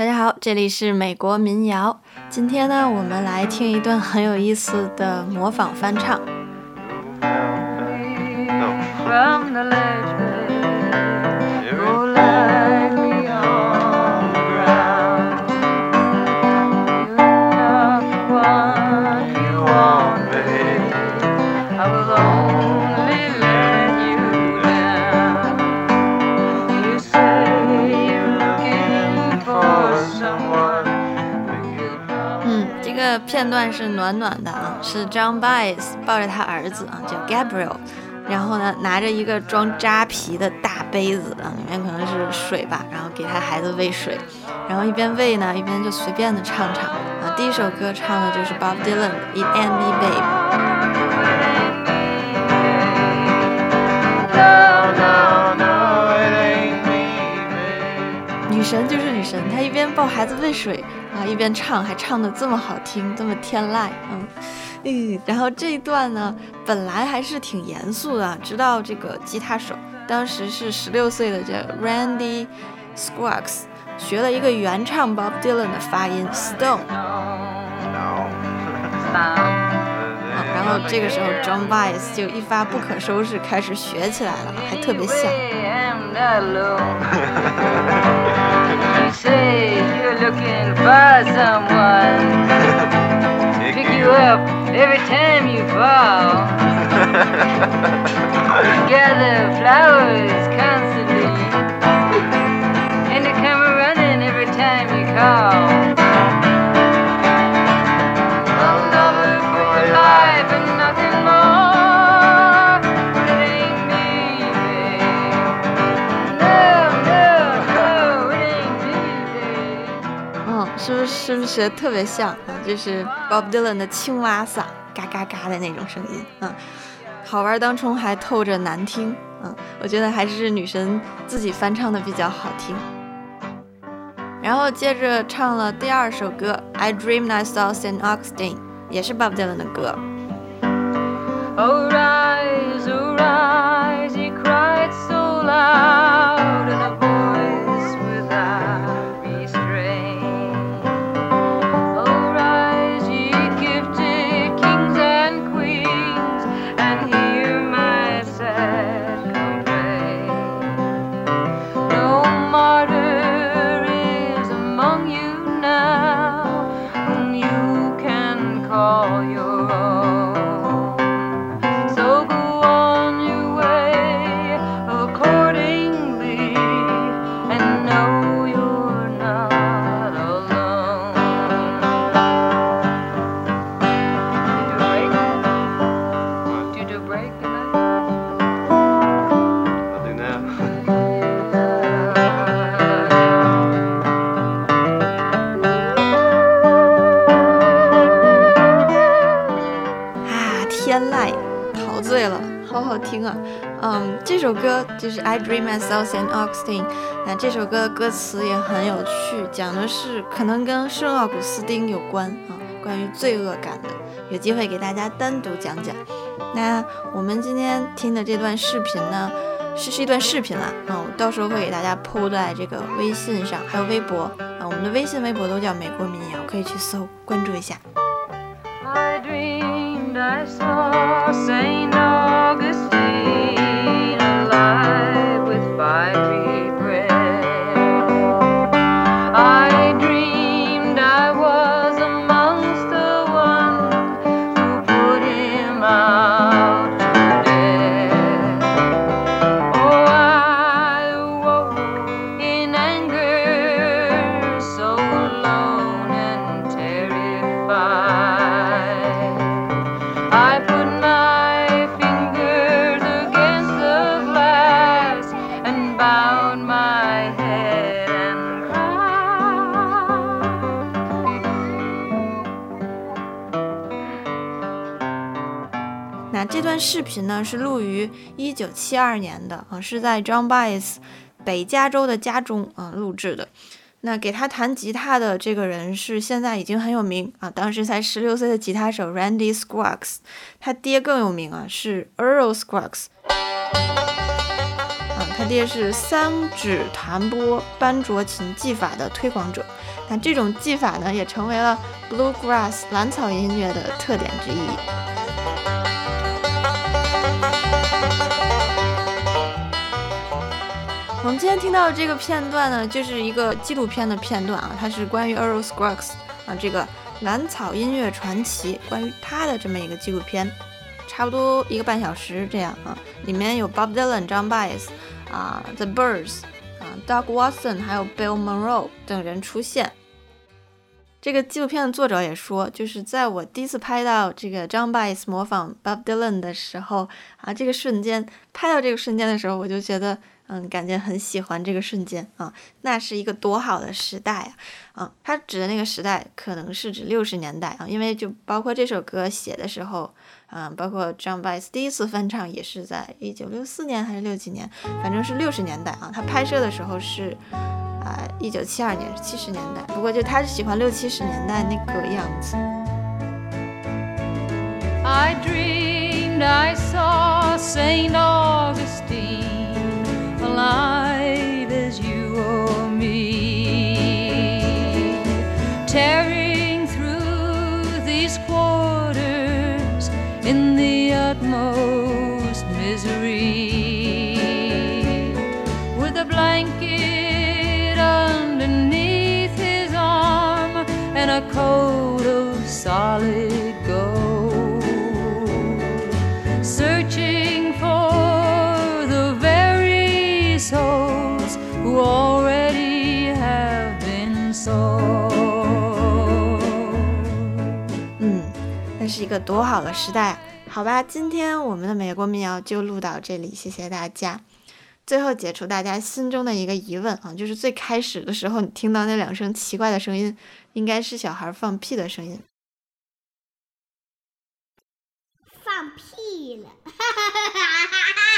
大家好，这里是美国民谣。今天呢，我们来听一段很有意思的模仿翻唱。From 片段是暖暖的啊，是 John Baez 抱着他儿子啊，叫 Gabriel，然后呢拿着一个装扎啤的大杯子啊，里面可能是水吧，然后给他孩子喂水，然后一边喂呢，一边就随便的唱唱啊。第一首歌唱的就是 Bob Dylan 的 It Ain't Me Babe。神就是女神，她一边抱孩子喂水啊，一边唱，还唱的这么好听，这么天籁，嗯。嗯。然后这一段呢，本来还是挺严肃的，直到这个吉他手当时是十六岁的这 Randy Squax 学了一个原唱 Bob Dylan 的发音 Stone 啊，然这个时候 John Baez 就一发不可收拾，开始学起来了，还特别像。是不是学特别像啊？就是 Bob Dylan 的青蛙嗓，嘎嘎嘎的那种声音，嗯，好玩当中还透着难听，嗯，我觉得还是女神自己翻唱的比较好听。然后接着唱了第二首歌《I Dreamed I Saw St. Augustine》，也是 Bob Dylan 的歌。Oh, rise, oh, rise, he cried so loud 陶醉了，好好听啊！嗯，这首歌就是 I Dream I Saw St. Augustine。那这首歌的歌词也很有趣，讲的是可能跟圣奥古斯丁有关啊，关于罪恶感的。有机会给大家单独讲讲。那我们今天听的这段视频呢，是是一段视频啦，啊，我到时候会给大家 PO 在这个微信上，还有微博啊，我们的微信、微博都叫美国民谣，可以去搜关注一下。I dreamed I saw 这段视频呢是录于一九七二年的啊，是在 John Baez 北加州的家中啊录制的。那给他弹吉他的这个人是现在已经很有名啊，当时才十六岁的吉他手 Randy Squax，他爹更有名啊，是 Earl Squax。啊，他爹是三指弹拨班卓琴技法的推广者，那这种技法呢，也成为了 bluegrass 蓝草音乐的特点之一。我们今天听到这个片段呢，就是一个纪录片的片段啊，它是关于 Earl Scruggs 啊这个蓝草音乐传奇，关于他的这么一个纪录片，差不多一个半小时这样啊，里面有 Bob Dylan、John Baez 啊、The Birds 啊、Doug Watson 还有 Bill Monroe 等人出现。这个纪录片的作者也说，就是在我第一次拍到这个 John Baez 模仿 Bob Dylan 的时候啊，这个瞬间拍到这个瞬间的时候，我就觉得。嗯，感觉很喜欢这个瞬间啊，那是一个多好的时代啊！啊，他指的那个时代可能是指六十年代啊，因为就包括这首歌写的时候，嗯，包括 John Baez 第一次翻唱也是在一九六四年还是六几年，反正是六十年代啊。他拍摄的时候是啊一九七二年，是七十年代。不过就他是喜欢六七十年代那个样子。I dreamed I saw St. the utmost misery, with a blanket underneath his arm and a coat of solid gold searching for the very souls who already have been sold. 嗯，那是一个多好的时代啊！ 好吧，今天我们的美国民谣就录到这里，谢谢大家。最后解除大家心中的一个疑问啊，就是最开始的时候你听到那两声奇怪的声音，应该是小孩放屁的声音。放屁了，哈哈哈哈